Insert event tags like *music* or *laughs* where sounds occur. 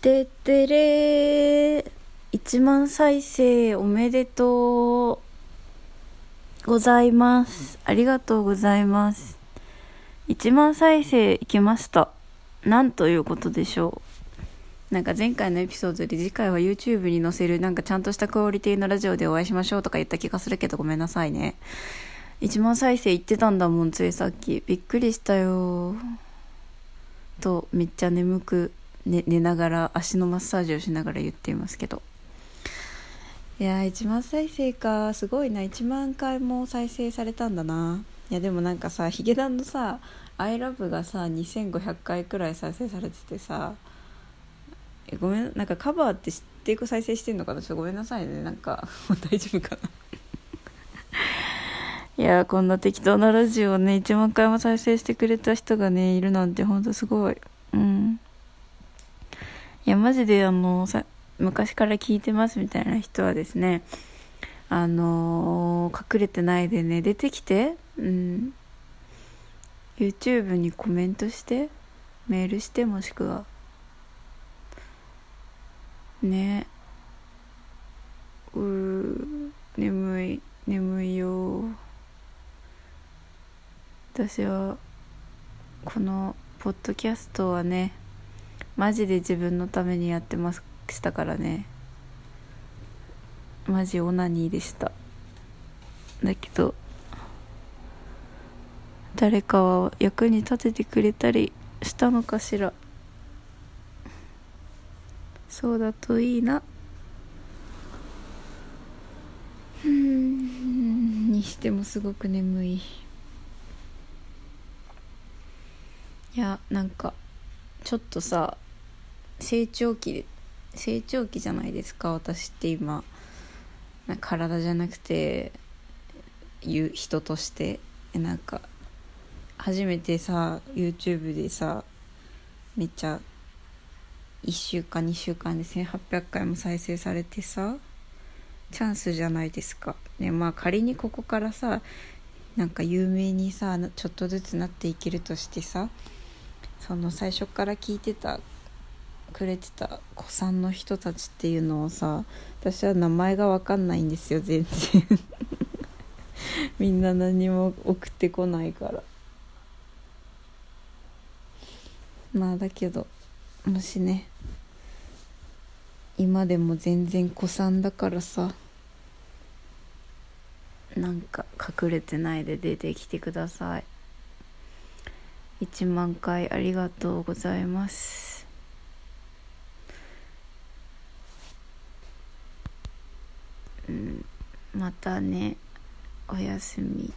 てってれー。1万再生おめでとうございます。ありがとうございます。1万再生いきました。なんということでしょう。なんか前回のエピソードで次回は YouTube に載せるなんかちゃんとしたクオリティのラジオでお会いしましょうとか言った気がするけどごめんなさいね。1万再生いってたんだもんついさっき。びっくりしたよとめっちゃ眠く寝寝ながら足のマッサージをしながら言っていますけど。いや1万再生かすごいな。1万回も再生されたんだな。いやでもなんかさヒゲダンのさ「ILOVE」がさ2500回くらい再生されててさえごめんなんかカバーって知っていく再生してんのかな？ちょっとごめんなさいね。なんか *laughs* 大丈夫かな？*laughs* いやこんな適当なラジオをね1万回も再生してくれた人がねいるなんてほんとすごい。うん。いやマジであのさ昔から聞いてますみたいな人はですねあのー、隠れてないでね出てきてうん。YouTube にコメントしてメールしてもしくは。ね。うー眠い眠いよ。私はこのポッドキャストはねマジで自分のためにやってましたからね。マジオナニーでした。だけど誰かは役に立ててくれたりしたのかしら。そうだといいな。うん。にしてもすごく眠い。いやなんかちょっとさ成長期成長期じゃないですか私って今体じゃなくて言う人としてなんか初めてさ YouTube でさめっちゃ1週間2週間で1800回も再生されてさチャンスじゃないですか。ねまあ仮にここからさなんか有名にさちょっとずつなっていけるとしてさその最初から聞いてたくれてた子さんの人たちっていうのをさ私は名前が分かんないんですよ全然。*laughs* みんな何も送ってこないから。まあだけどもしね今でも全然子さんだからさなんか隠れてないで出てきてください。1万回ありがとうございます。うん。またね。おやすみ。